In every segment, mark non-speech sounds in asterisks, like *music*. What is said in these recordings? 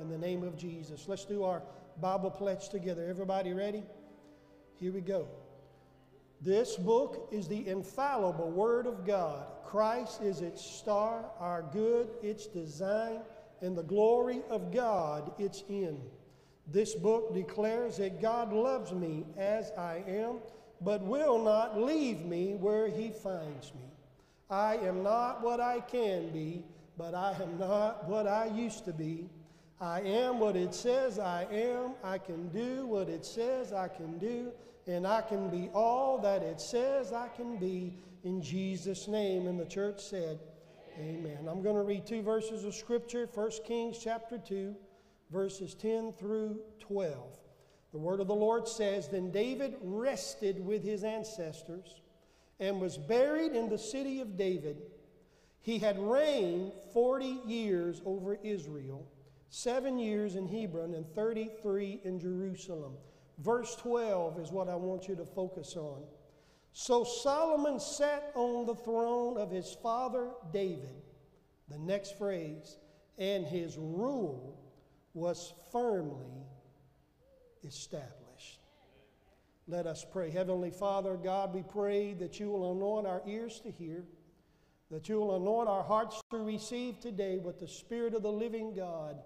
in the name of Jesus. Let's do our Bible pledge together. Everybody ready? Here we go. This book is the infallible Word of God. Christ is its star, our good, its design, and the glory of God, its end. This book declares that God loves me as I am, but will not leave me where He finds me. I am not what I can be, but I am not what I used to be. I am what it says I am. I can do what it says I can do. And I can be all that it says I can be in Jesus' name. And the church said, Amen. I'm going to read two verses of Scripture 1 Kings chapter 2, verses 10 through 12. The word of the Lord says Then David rested with his ancestors and was buried in the city of David. He had reigned 40 years over Israel, seven years in Hebron, and 33 in Jerusalem. Verse 12 is what I want you to focus on. So Solomon sat on the throne of his father David. The next phrase, and his rule was firmly established. Let us pray. Heavenly Father, God, we pray that you will anoint our ears to hear, that you will anoint our hearts to receive today what the Spirit of the living God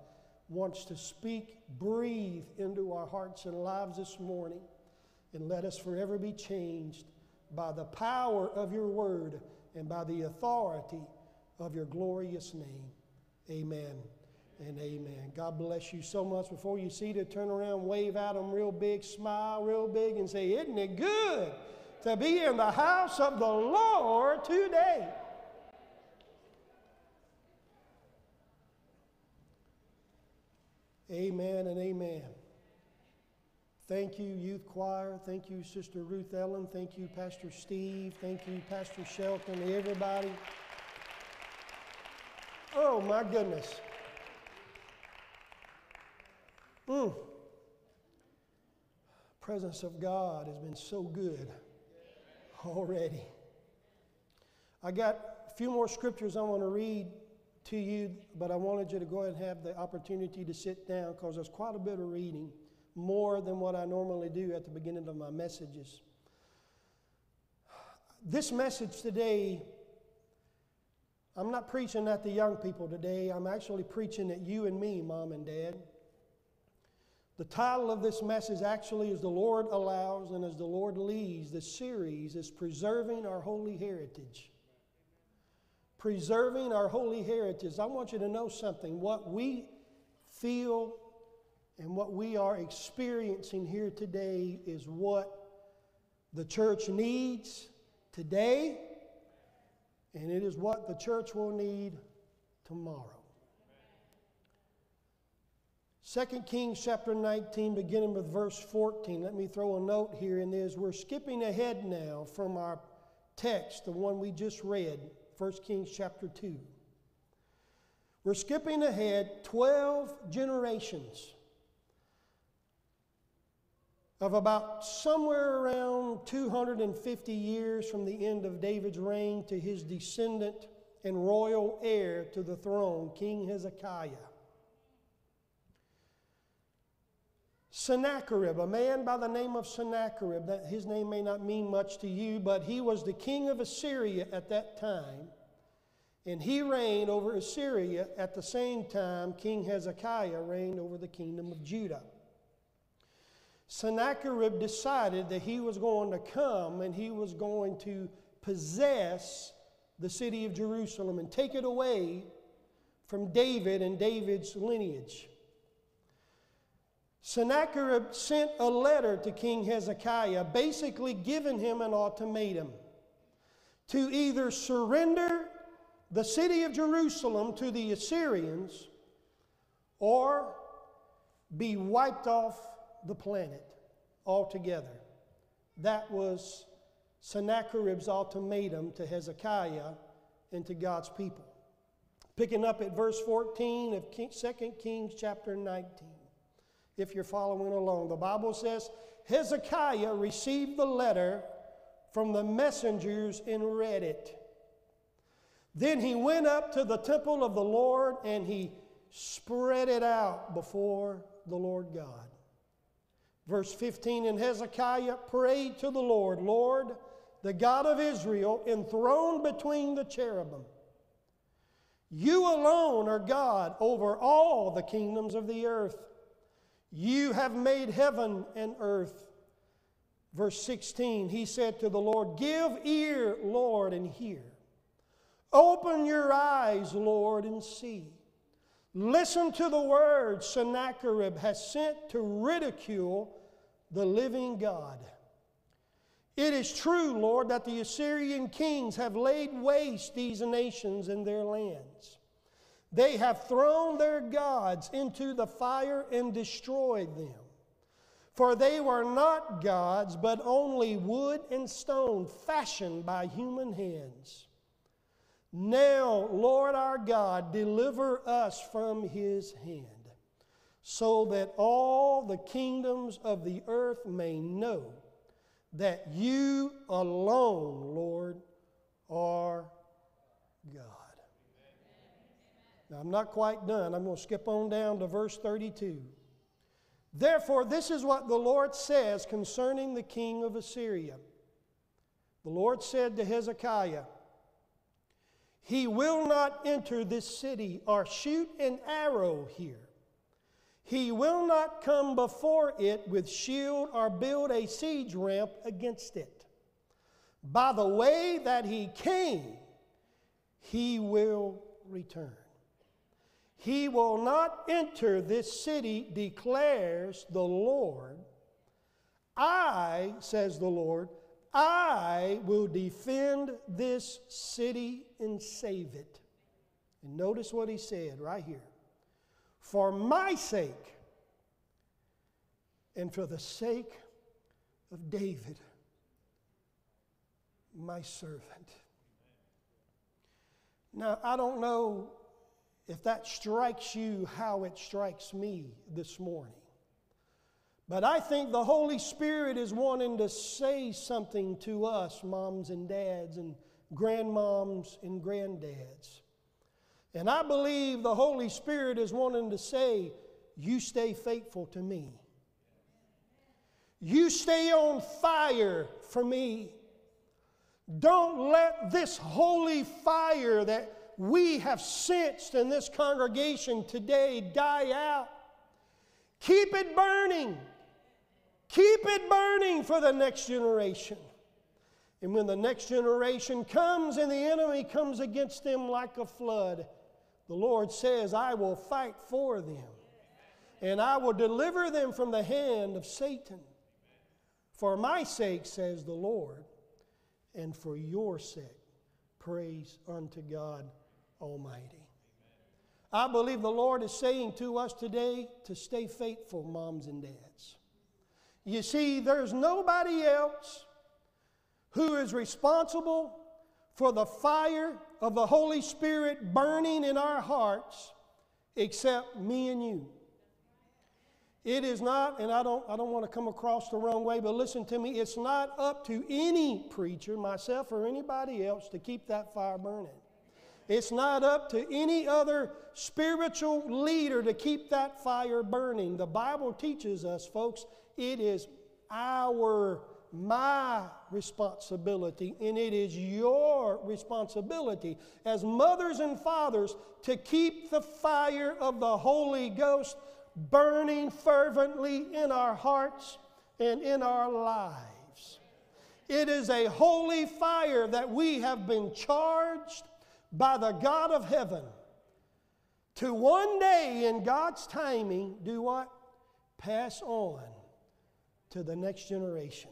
wants to speak, breathe into our hearts and lives this morning, and let us forever be changed by the power of your word and by the authority of your glorious name. Amen and amen. God bless you so much. Before you see to turn around, wave at them real big, smile real big, and say, Isn't it good to be in the house of the Lord today? Amen and amen. Thank you, youth choir. Thank you, Sister Ruth Ellen. Thank you, Pastor Steve. Thank you, Pastor Shelton, everybody. Oh, my goodness. Mm. Presence of God has been so good already. I got a few more scriptures I want to read to you, but I wanted you to go ahead and have the opportunity to sit down because there's quite a bit of reading, more than what I normally do at the beginning of my messages. This message today, I'm not preaching at the young people today. I'm actually preaching at you and me, mom and dad. The title of this message actually, is the Lord allows and as the Lord leads, the series is Preserving Our Holy Heritage preserving our holy heritage, I want you to know something. What we feel and what we are experiencing here today is what the church needs today, and it is what the church will need tomorrow. 2 Kings chapter 19, beginning with verse 14. Let me throw a note here, and is we're skipping ahead now from our text, the one we just read. 1 Kings chapter 2. We're skipping ahead 12 generations of about somewhere around 250 years from the end of David's reign to his descendant and royal heir to the throne, King Hezekiah. Sennacherib, a man by the name of Sennacherib, that his name may not mean much to you, but he was the king of Assyria at that time. And he reigned over Assyria at the same time King Hezekiah reigned over the kingdom of Judah. Sennacherib decided that he was going to come and he was going to possess the city of Jerusalem and take it away from David and David's lineage. Sennacherib sent a letter to King Hezekiah, basically giving him an ultimatum to either surrender the city of Jerusalem to the Assyrians or be wiped off the planet altogether. That was Sennacherib's ultimatum to Hezekiah and to God's people. Picking up at verse 14 of 2 Kings chapter 19 if you're following along. The Bible says Hezekiah received the letter from the messengers and read it. Then he went up to the temple of the Lord and he spread it out before the Lord God. Verse 15 And Hezekiah prayed to the Lord, Lord, the God of Israel, enthroned between the cherubim. You alone are God over all the kingdoms of the earth. You have made heaven and earth. Verse 16, he said to the Lord, Give ear, Lord, and hear. Open your eyes, Lord, and see. Listen to the words Sennacherib has sent to ridicule the living God. It is true, Lord, that the Assyrian kings have laid waste these nations and their lands. They have thrown their gods into the fire and destroyed them. For they were not gods, but only wood and stone fashioned by human hands. Now, Lord our God, deliver us from his hand, so that all the kingdoms of the earth may know that you alone, Lord, are God. Now, I'm not quite done. I'm going to skip on down to verse 32. Therefore, this is what the Lord says concerning the king of Assyria. The Lord said to Hezekiah, he will not enter this city or shoot an arrow here. He will not come before it with shield or build a siege ramp against it. By the way that he came, he will return. He will not enter this city, declares the Lord. I, says the Lord, I will defend this city and save it. And notice what he said right here. For my sake and for the sake of David, my servant. Now, I don't know if that strikes you how it strikes me this morning. But I think the Holy Spirit is wanting to say something to us, moms and dads, and grandmoms and granddads. And I believe the Holy Spirit is wanting to say, You stay faithful to me. You stay on fire for me. Don't let this holy fire that we have sensed in this congregation today die out. Keep it burning. Keep it burning for the next generation. And when the next generation comes and the enemy comes against them like a flood, the Lord says, I will fight for them. And I will deliver them from the hand of Satan. For my sake, says the Lord, and for your sake, praise unto God Almighty. I believe the Lord is saying to us today to stay faithful, moms and dads. You see, there's nobody else who is responsible for the fire of the Holy Spirit burning in our hearts except me and you. It is not, and I don't, I don't want to come across the wrong way, but listen to me, it's not up to any preacher, myself or anybody else, to keep that fire burning. It's not up to any other spiritual leader to keep that fire burning. The Bible teaches us, folks, it is our, my responsibility, and it is your responsibility as mothers and fathers to keep the fire of the Holy Ghost burning fervently in our hearts and in our lives. It is a holy fire that we have been charged by the God of heaven to one day in God's timing do what? Pass on to the next generation.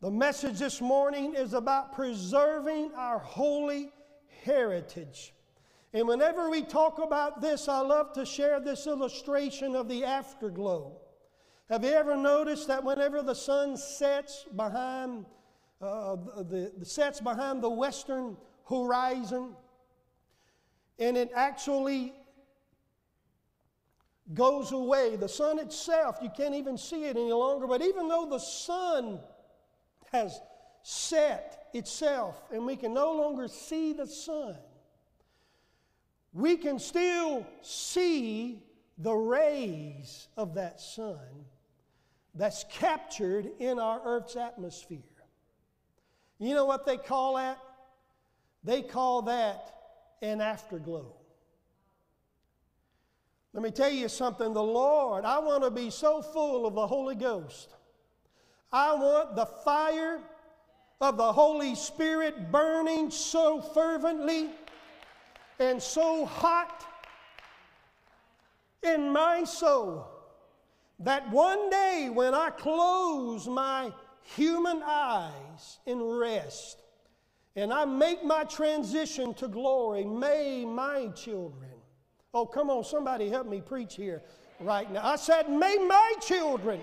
The message this morning is about preserving our holy heritage. And whenever we talk about this, I love to share this illustration of the afterglow. Have you ever noticed that whenever the sun sets behind uh, the, the sets behind the western horizon, and it actually goes away. The sun itself, you can't even see it any longer. But even though the sun has set itself and we can no longer see the sun, we can still see the rays of that sun that's captured in our Earth's atmosphere. You know what they call that? They call that an afterglow. Let me tell you something. The Lord, I want to be so full of the Holy Ghost. I want the fire of the Holy Spirit burning so fervently and so hot in my soul that one day when I close my human eyes in rest and I make my transition to glory, may my children, oh, come on, somebody help me preach here right now. I said, may my children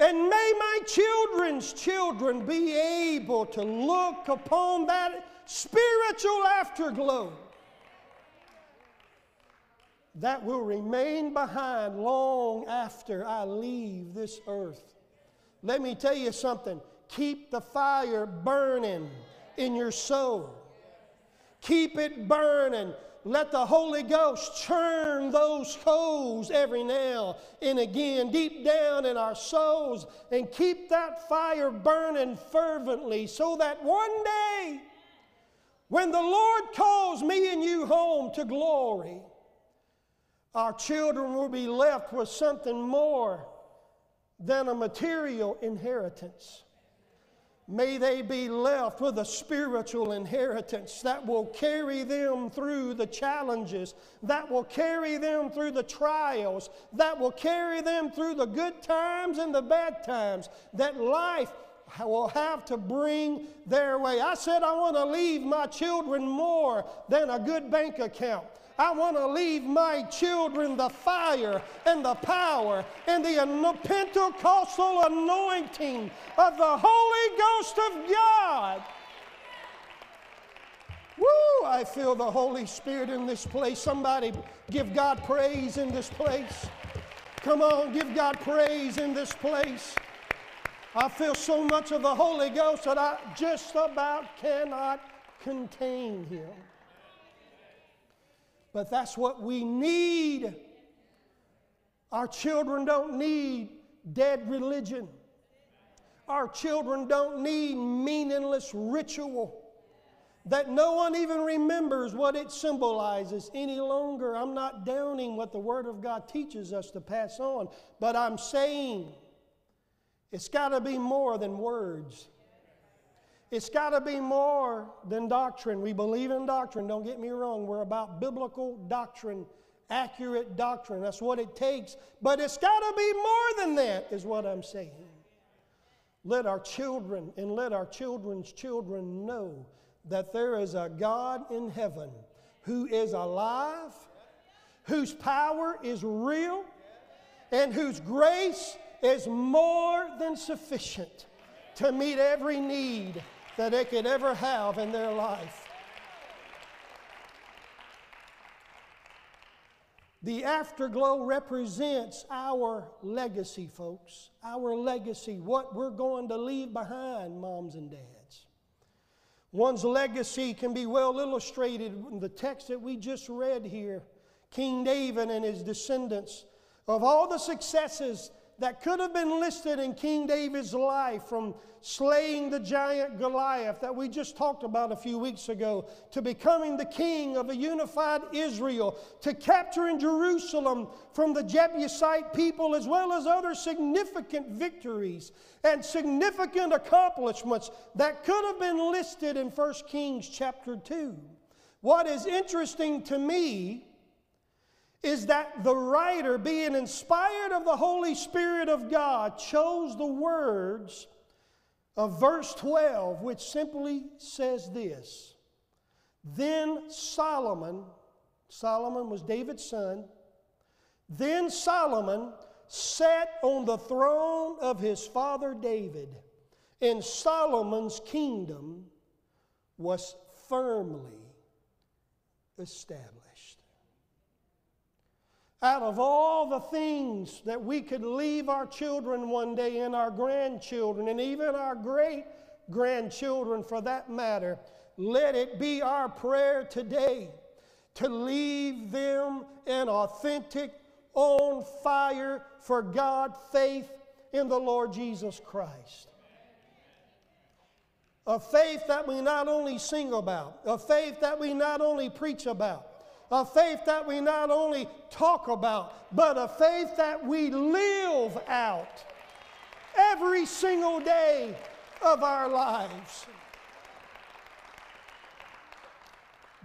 and may my children's children be able to look upon that spiritual afterglow that will remain behind long after I leave this earth. Let me tell you something keep the fire burning in your soul, keep it burning. Let the Holy Ghost churn those coals every now and again deep down in our souls and keep that fire burning fervently so that one day, when the Lord calls me and you home to glory, our children will be left with something more than a material inheritance. May they be left with a spiritual inheritance that will carry them through the challenges, that will carry them through the trials, that will carry them through the good times and the bad times, that life will have to bring their way. I said, I want to leave my children more than a good bank account. I want to leave my children the fire and the power and the Pentecostal anointing of the Holy Ghost of God. Woo! I feel the Holy Spirit in this place. Somebody give God praise in this place. Come on, give God praise in this place. I feel so much of the Holy Ghost that I just about cannot contain Him. But that's what we need. Our children don't need dead religion. Our children don't need meaningless ritual that no one even remembers what it symbolizes any longer. I'm not downing what the Word of God teaches us to pass on, but I'm saying it's got to be more than words. It's got to be more than doctrine. We believe in doctrine, don't get me wrong. We're about biblical doctrine, accurate doctrine. That's what it takes. But it's got to be more than that, is what I'm saying. Let our children and let our children's children know that there is a God in heaven who is alive, whose power is real, and whose grace is more than sufficient to meet every need that they could ever have in their life. The afterglow represents our legacy, folks. Our legacy, what we're going to leave behind, moms and dads. One's legacy can be well illustrated in the text that we just read here. King David and his descendants, of all the successes that could have been listed in King David's life from slaying the giant Goliath that we just talked about a few weeks ago, to becoming the king of a unified Israel, to capturing Jerusalem from the Jebusite people, as well as other significant victories and significant accomplishments that could have been listed in 1 Kings chapter 2. What is interesting to me is that the writer, being inspired of the Holy Spirit of God, chose the words of verse 12, which simply says this Then Solomon, Solomon was David's son, then Solomon sat on the throne of his father David, and Solomon's kingdom was firmly established out of all the things that we could leave our children one day and our grandchildren and even our great grandchildren for that matter, let it be our prayer today to leave them an authentic, on fire for God faith in the Lord Jesus Christ. A faith that we not only sing about, a faith that we not only preach about, a faith that we not only talk about, but a faith that we live out every single day of our lives.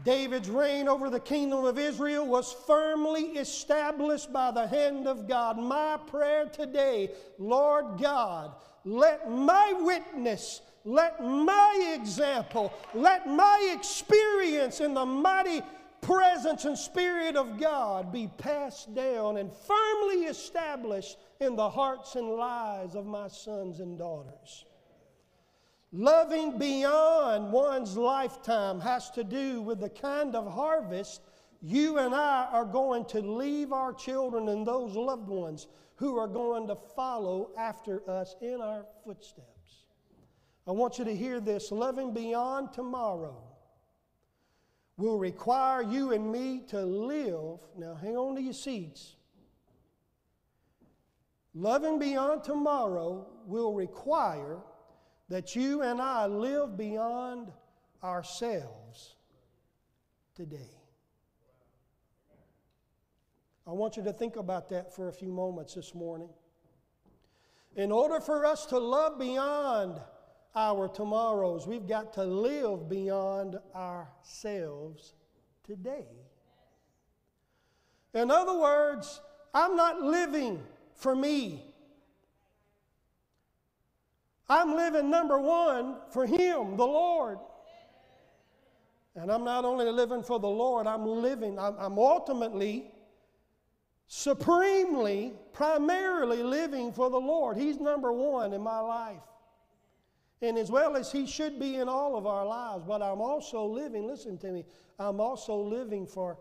David's reign over the kingdom of Israel was firmly established by the hand of God. My prayer today, Lord God, let my witness, let my example, let my experience in the mighty presence and spirit of God be passed down and firmly established in the hearts and lives of my sons and daughters. Loving beyond one's lifetime has to do with the kind of harvest you and I are going to leave our children and those loved ones who are going to follow after us in our footsteps. I want you to hear this loving beyond tomorrow will require you and me to live. Now, hang on to your seats. Loving beyond tomorrow will require that you and I live beyond ourselves today. I want you to think about that for a few moments this morning. In order for us to love beyond our tomorrows, we've got to live beyond ourselves today. In other words, I'm not living for me. I'm living number one for Him, the Lord. And I'm not only living for the Lord, I'm living, I'm, I'm ultimately, supremely, primarily living for the Lord. He's number one in my life. And as well as He should be in all of our lives, but I'm also living, listen to me, I'm also living for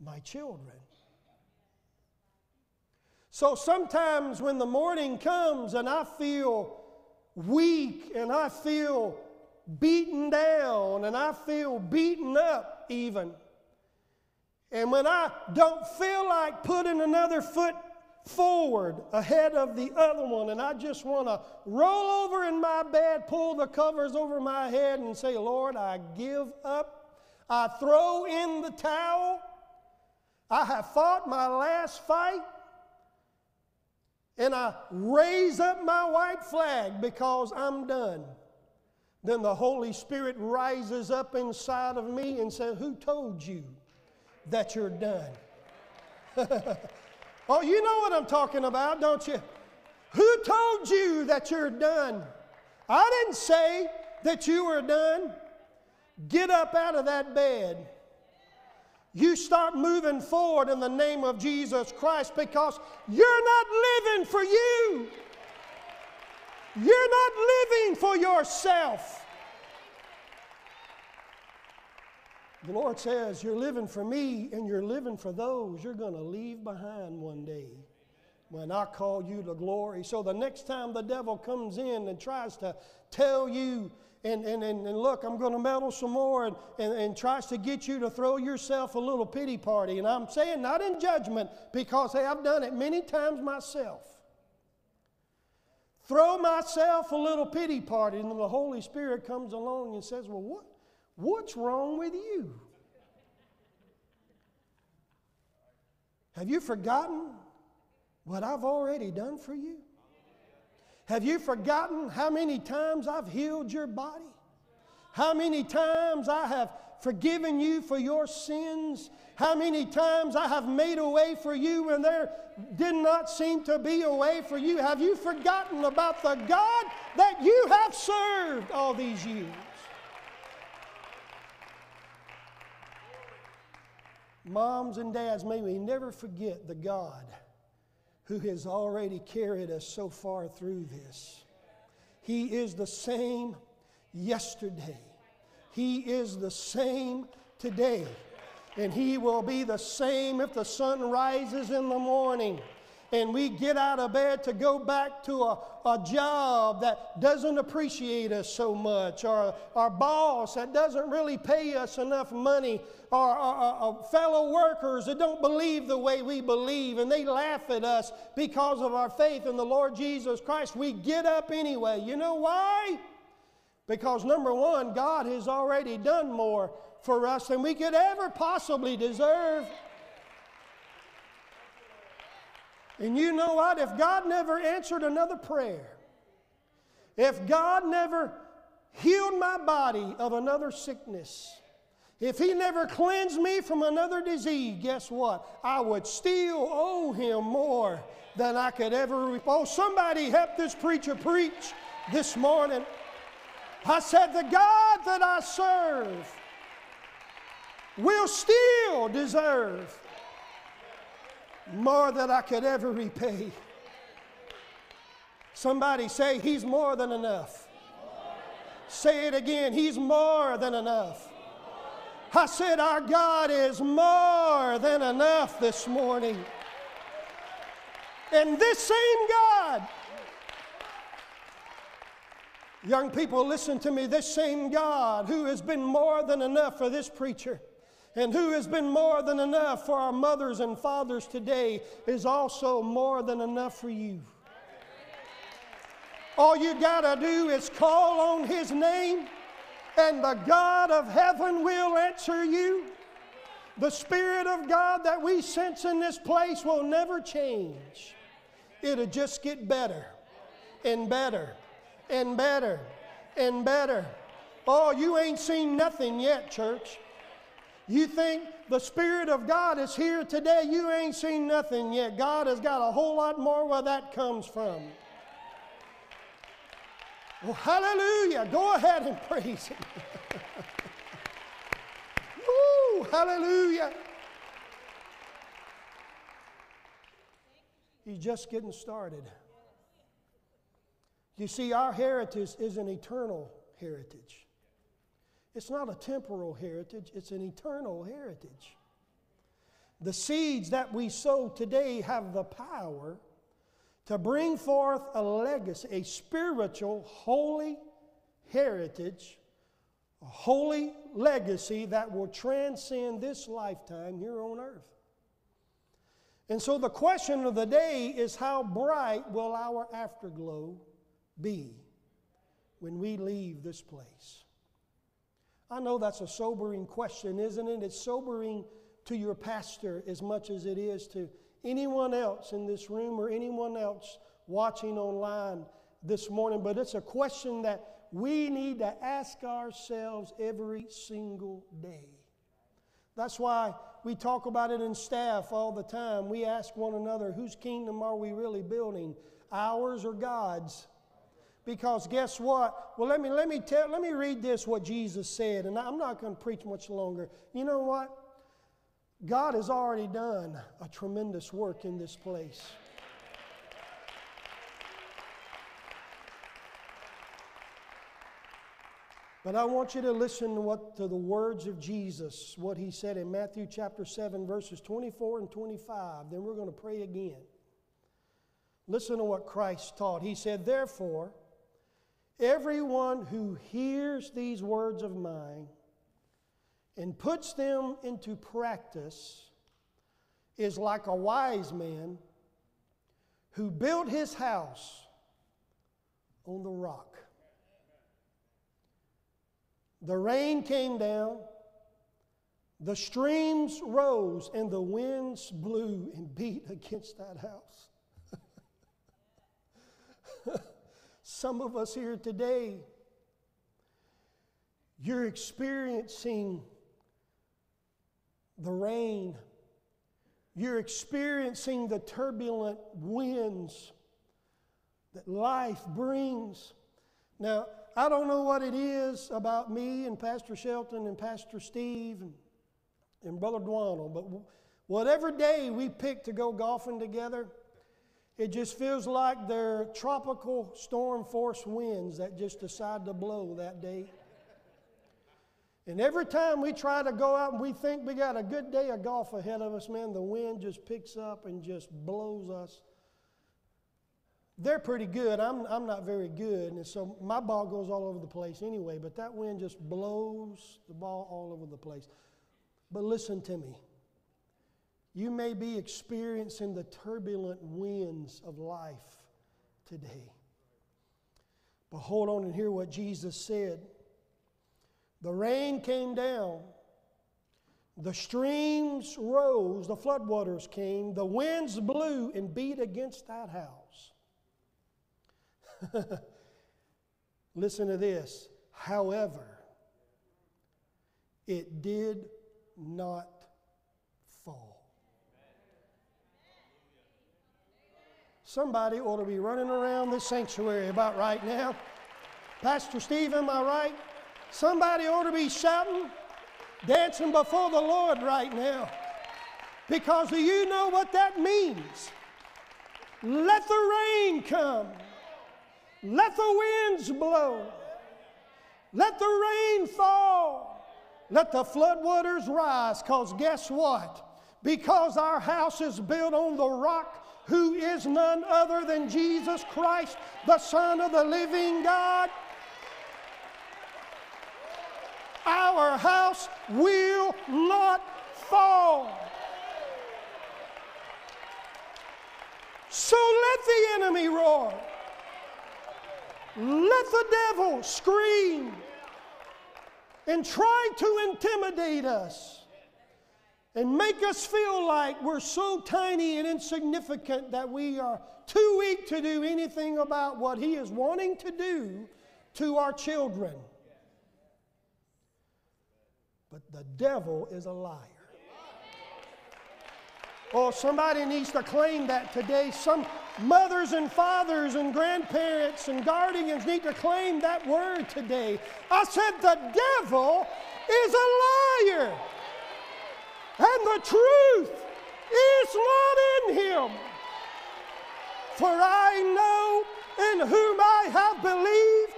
my children. So sometimes when the morning comes and I feel weak and I feel beaten down and I feel beaten up even. And when I don't feel like putting another foot forward ahead of the other one, and I just want to roll over in my bed, pull the covers over my head, and say, Lord, I give up. I throw in the towel. I have fought my last fight and I raise up my white flag because I'm done, then the Holy Spirit rises up inside of me and says, Who told you that you're done? *laughs* oh, you know what I'm talking about, don't you? Who told you that you're done? I didn't say that you were done. Get up out of that bed you start moving forward in the name of Jesus Christ because you're not living for you. You're not living for yourself. The Lord says, You're living for me and you're living for those you're going to leave behind one day when I call you to glory. So the next time the devil comes in and tries to tell you and, and, and, and look, I'm going to meddle some more and, and, and tries to get you to throw yourself a little pity party. And I'm saying not in judgment because, hey, I've done it many times myself. Throw myself a little pity party, and then the Holy Spirit comes along and says, Well, what, what's wrong with you? Have you forgotten what I've already done for you? Have you forgotten how many times I've healed your body? How many times I have forgiven you for your sins? How many times I have made a way for you when there did not seem to be a way for you? Have you forgotten about the God that you have served all these years? Moms and dads, may we never forget the God who has already carried us so far through this. He is the same yesterday, He is the same today, and He will be the same if the sun rises in the morning. And we get out of bed to go back to a, a job that doesn't appreciate us so much, or our boss that doesn't really pay us enough money, or fellow workers that don't believe the way we believe, and they laugh at us because of our faith in the Lord Jesus Christ, we get up anyway. You know why? Because number one, God has already done more for us than we could ever possibly deserve. And you know what? If God never answered another prayer, if God never healed my body of another sickness, if He never cleansed me from another disease, guess what? I would still owe Him more than I could ever. Oh, somebody help this preacher preach this morning. I said, The God that I serve will still deserve more than I could ever repay. Somebody say, He's more than enough. Say it again, He's more than enough. I said, Our God is more than enough this morning. And this same God, young people, listen to me, this same God who has been more than enough for this preacher and who has been more than enough for our mothers and fathers today is also more than enough for you. All you got to do is call on His name, and the God of heaven will answer you. The Spirit of God that we sense in this place will never change. It'll just get better and better and better and better. Oh, you ain't seen nothing yet, church. You think the Spirit of God is here today, you ain't seen nothing yet. God has got a whole lot more where that comes from. Well, hallelujah. Go ahead and praise Him. *laughs* Woo, hallelujah. He's just getting started. You see, our heritage is an eternal heritage. It's not a temporal heritage, it's an eternal heritage. The seeds that we sow today have the power to bring forth a legacy, a spiritual, holy heritage, a holy legacy that will transcend this lifetime here on earth. And so the question of the day is how bright will our afterglow be when we leave this place? I know that's a sobering question, isn't it? It's sobering to your pastor as much as it is to anyone else in this room or anyone else watching online this morning, but it's a question that we need to ask ourselves every single day. That's why we talk about it in staff all the time. We ask one another, whose kingdom are we really building? Ours or God's? Because guess what? Well, let me, let me tell, let me read this what Jesus said, and I'm not going to preach much longer. You know what? God has already done a tremendous work in this place. But I want you to listen to, what, to the words of Jesus, what he said in Matthew chapter 7, verses 24 and 25. Then we're going to pray again. Listen to what Christ taught. He said, Therefore, Everyone who hears these words of mine and puts them into practice is like a wise man who built his house on the rock. The rain came down, the streams rose, and the winds blew and beat against that house. *laughs* Some of us here today, you're experiencing the rain. You're experiencing the turbulent winds that life brings. Now, I don't know what it is about me and Pastor Shelton and Pastor Steve and, and Brother Dwannell, but whatever day we pick to go golfing together, it just feels like they're tropical storm force winds that just decide to blow that day. And every time we try to go out and we think we got a good day of golf ahead of us, man, the wind just picks up and just blows us they're pretty good. I'm, I'm not very good. And so my ball goes all over the place anyway, but that wind just blows the ball all over the place. But listen to me. You may be experiencing the turbulent winds of life today. But hold on and hear what Jesus said. The rain came down, the streams rose, the floodwaters came, the winds blew and beat against that house. *laughs* Listen to this. However, it did not fall. Somebody ought to be running around this sanctuary about right now. Pastor Steve, am I right? Somebody ought to be shouting, dancing before the Lord right now. Because do you know what that means? Let the rain come. Let the winds blow. Let the rain fall. Let the floodwaters rise. Because guess what? Because our house is built on the rock, who is none other than Jesus Christ, the Son of the living God. Our house will not fall. So let the enemy roar. Let the devil scream and try to intimidate us and make us feel like we're so tiny and insignificant that we are too weak to do anything about what he is wanting to do to our children. But the devil is a liar. Oh, somebody needs to claim that today. Some mothers and fathers and grandparents and guardians need to claim that word today. I said, The devil is a liar, and the truth is not in him. For I know in whom I have believed,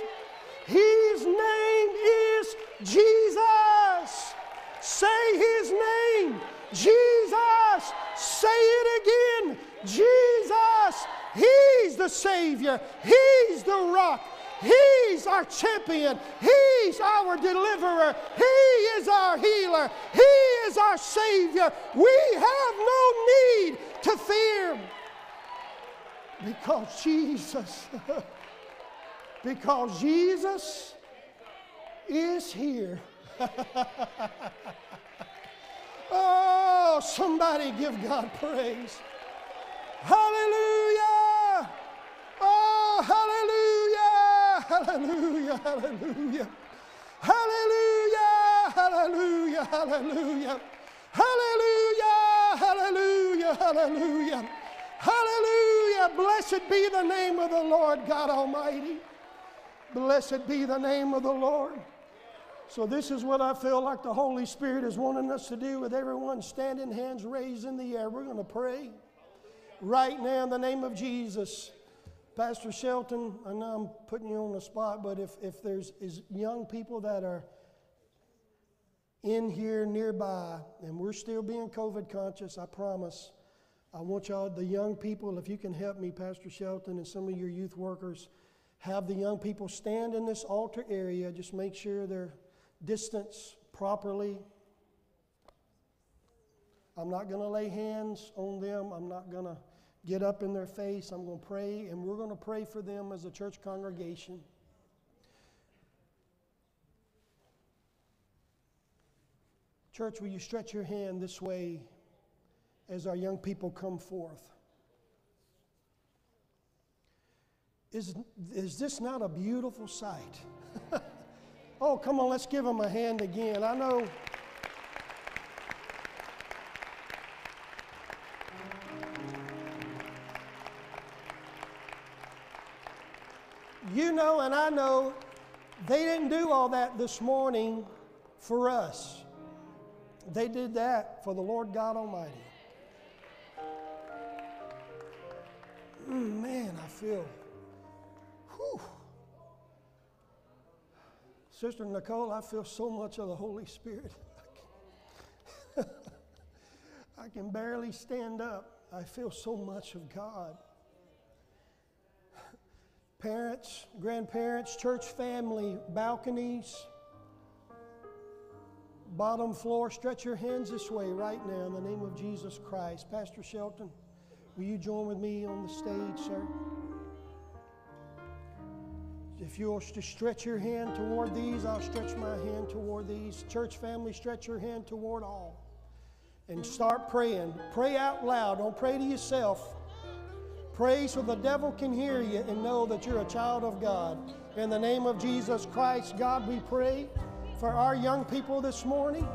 his name is Jesus. Say his name, Jesus. Say it again, Jesus. He's the Savior. He's the rock. He's our champion. He's our deliverer. He is our healer. He is our Savior. We have no need to fear because Jesus, *laughs* because Jesus is here. *laughs* oh, somebody give God praise. Hallelujah. hallelujah, hallelujah. Hallelujah, hallelujah, hallelujah. Hallelujah, hallelujah, hallelujah. Hallelujah. Blessed be the name of the Lord God Almighty. Blessed be the name of the Lord. So, this is what I feel like the Holy Spirit is wanting us to do with everyone standing, hands raised in the air. We're going to pray right now in the name of Jesus. Pastor Shelton, I know I'm putting you on the spot, but if, if there's is young people that are in here nearby, and we're still being COVID conscious, I promise. I want y'all, the young people, if you can help me, Pastor Shelton, and some of your youth workers, have the young people stand in this altar area. Just make sure they're distance properly. I'm not going to lay hands on them. I'm not going to get up in their face. I'm going to pray, and we're going to pray for them as a church congregation. Church, will you stretch your hand this way as our young people come forth? Is, is this not a beautiful sight? *laughs* Oh, come on, let's give them a hand again. I know. You know, and I know they didn't do all that this morning for us. They did that for the Lord God Almighty. Mm, man, I feel. Whew. Sister Nicole, I feel so much of the Holy Spirit. *laughs* *laughs* I can barely stand up. I feel so much of God. Parents, grandparents, church family, balconies, bottom floor, stretch your hands this way right now in the name of Jesus Christ. Pastor Shelton, will you join with me on the stage, sir? If you'll just stretch your hand toward these, I'll stretch my hand toward these. Church family, stretch your hand toward all. And start praying. Pray out loud. Don't pray to yourself. Pray so the devil can hear you and know that you're a child of God. In the name of Jesus Christ, God, we pray for our young people this morning.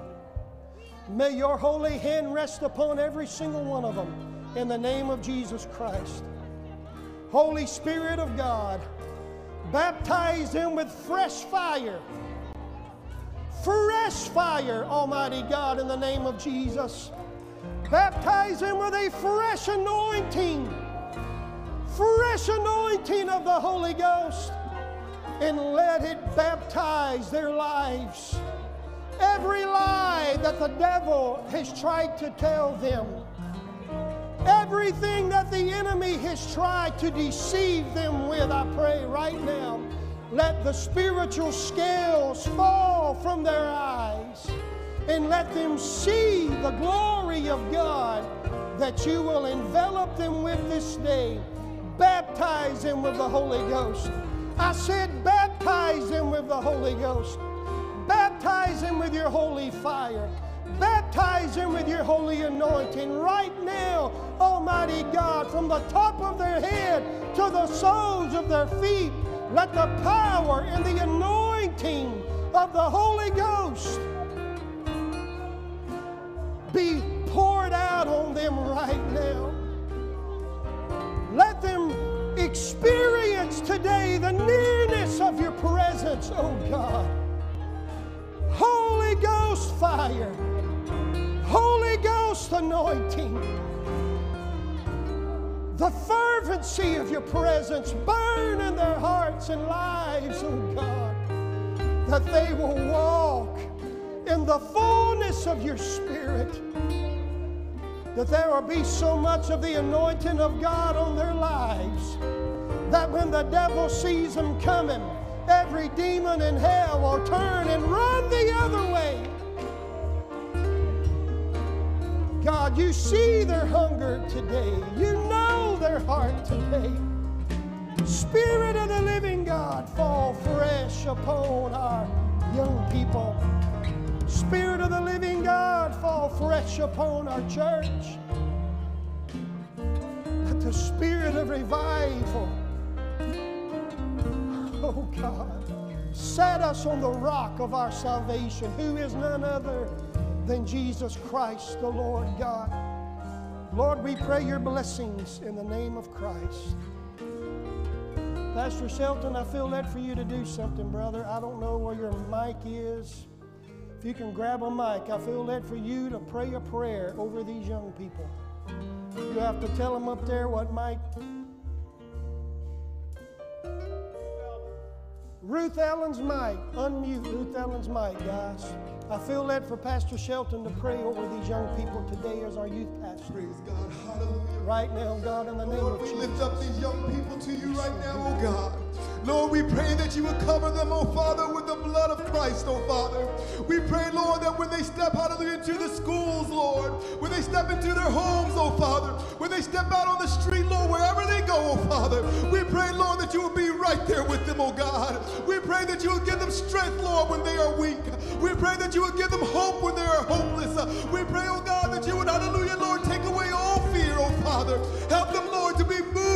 May your holy hand rest upon every single one of them in the name of Jesus Christ. Holy Spirit of God, baptize them with fresh fire. Fresh fire, Almighty God, in the name of Jesus. Baptize them with a fresh anointing fresh anointing of the Holy Ghost and let it baptize their lives. Every lie that the devil has tried to tell them, everything that the enemy has tried to deceive them with, I pray right now, let the spiritual scales fall from their eyes and let them see the glory of God that you will envelop them with this day baptize them with the Holy Ghost. I said, baptize them with the Holy Ghost. Baptize them with your holy fire. Baptize them with your holy anointing right now, Almighty God, from the top of their head to the soles of their feet. Let the power and the anointing of the Holy Ghost be poured out on them right today the nearness of your presence, oh God. Holy Ghost fire, Holy Ghost anointing, the fervency of your presence burn in their hearts and lives, oh God, that they will walk in the fullness of your Spirit. That there will be so much of the anointing of God on their lives that when the devil sees them coming, every demon in hell will turn and run the other way. God, you see their hunger today. You know their heart today. Spirit of the living God, fall fresh upon our young people. Spirit of the living God, fall fresh upon our church. Let the spirit of revival, oh God, set us on the rock of our salvation, who is none other than Jesus Christ, the Lord God. Lord, we pray your blessings in the name of Christ. Pastor Shelton, I feel led for you to do something, brother. I don't know where your mic is. If you can grab a mic, I feel led for you to pray a prayer over these young people. You have to tell them up there what Mike. Ruth Allen's mic. Unmute Ruth Allen's mic, guys. I feel led for Pastor Shelton to pray over these young people today as our youth pastor. Praise God. Hallelujah. Right now, God, in the name Lord, of we lift up these young people to you right now, oh God. Lord, we pray that you would cover them, oh Father, with the blood of Christ, oh Father. We pray, Lord, that when they step out into the schools, Lord, when they step into their homes, oh Father, when they step out on the street, Lord, wherever they go, oh Father, we pray, Lord, that you will be right there with them, oh God. We pray that you will give them strength, Lord, when they are weak. We pray that you will give them hope when they are hopeless. We pray, oh God, that you would, hallelujah, Lord, take away all fear, oh Father. Help them, Lord, to be moved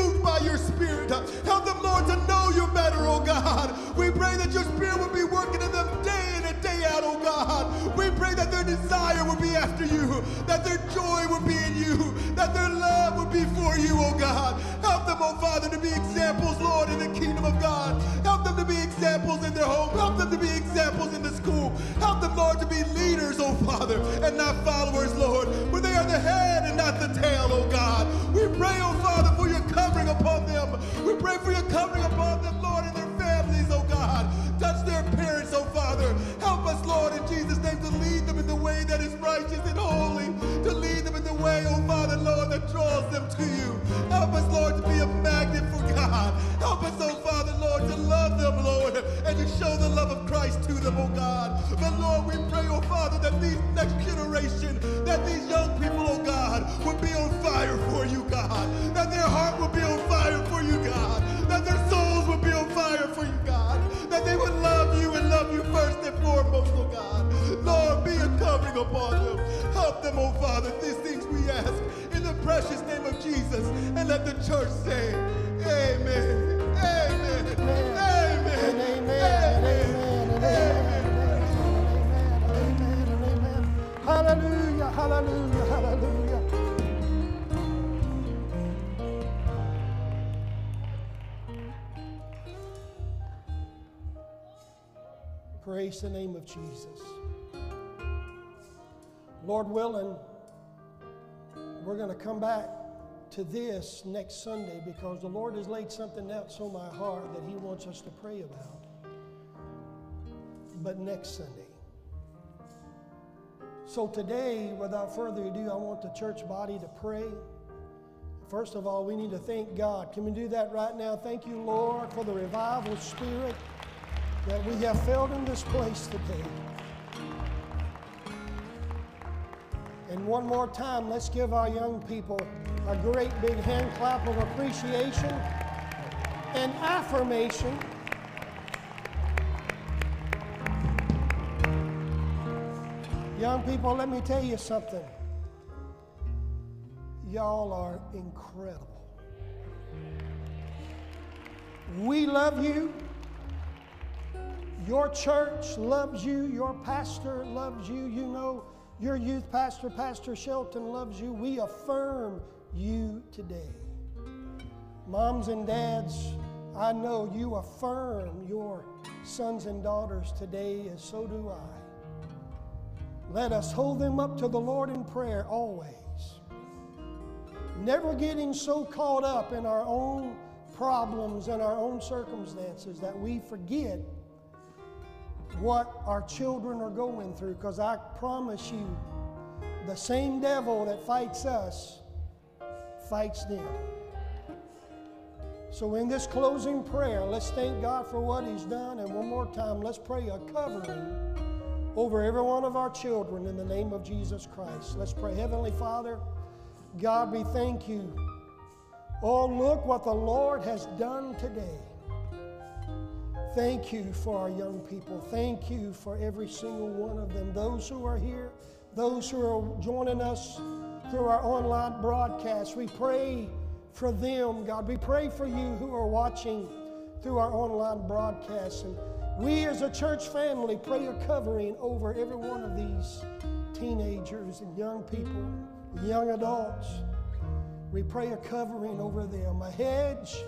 after you, that their joy will be in you, that their love will be for you, oh God. Help them, oh Father, to be examples, Lord, in the kingdom of God. Help them to be examples in their home. Help them to be examples in the school. Help them, Lord, to be leaders, oh Father, and not followers, Lord. For they are the head and not the tail, oh God. We pray, oh Father, for your covering upon them. We pray for your covering upon them, Lord, to you. Help us, Lord, to be a magnet for God. Help us, oh Father, Lord, to love them, Lord, and to show the love of Christ to them, oh God. But Lord, we pray, oh Father, that these next generation, that these young people, oh God, would be on fire for you, God. That their heart would be on fire for you, God. That their souls would be on fire for you, God. That they would love you and love you first and foremost, oh God. Lord, be a covering upon them. Help them, oh Father, these things precious name of Jesus. And let the church say, Amen. Amen. Amen. Amen. Amen. Hallelujah. Hallelujah. Hallelujah. Praise the name of Jesus. Lord willing, we're going to come back to this next Sunday because the Lord has laid something else on my heart that He wants us to pray about. But next Sunday. So today, without further ado, I want the church body to pray. First of all, we need to thank God. Can we do that right now? Thank you, Lord, for the revival spirit that we have felt in this place today. And one more time, let's give our young people a great big hand clap of appreciation and affirmation. Young people, let me tell you something. Y'all are incredible. We love you. Your church loves you. Your pastor loves you. You know, your youth pastor, Pastor Shelton, loves you. We affirm you today. Moms and dads, I know you affirm your sons and daughters today, and so do I. Let us hold them up to the Lord in prayer always. Never getting so caught up in our own problems and our own circumstances that we forget what our children are going through. Because I promise you, the same devil that fights us fights them. So, in this closing prayer, let's thank God for what He's done. And one more time, let's pray a covering over every one of our children in the name of Jesus Christ. Let's pray. Heavenly Father, God, we thank you. Oh, look what the Lord has done today. Thank you for our young people. Thank you for every single one of them. Those who are here, those who are joining us through our online broadcast, we pray for them, God. We pray for you who are watching through our online broadcast. And we as a church family pray a covering over every one of these teenagers and young people, young adults. We pray a covering over them, a hedge,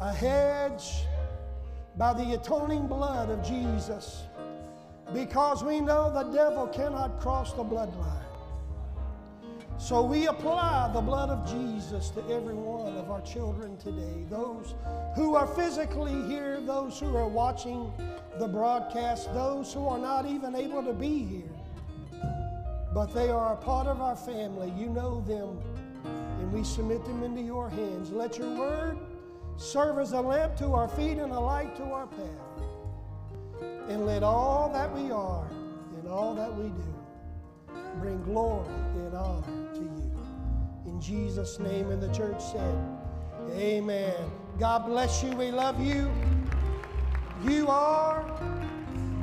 a hedge by the atoning blood of Jesus. Because we know the devil cannot cross the bloodline. So we apply the blood of Jesus to every one of our children today. Those who are physically here, those who are watching the broadcast, those who are not even able to be here, but they are a part of our family. You know them, and we submit them into your hands. Let your word serve as a lamp to our feet and a light to our path. And let all that we are and all that we do bring glory and honor to you. In Jesus' name, and the church said, Amen. God bless you. We love you. You are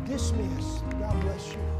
dismissed. God bless you.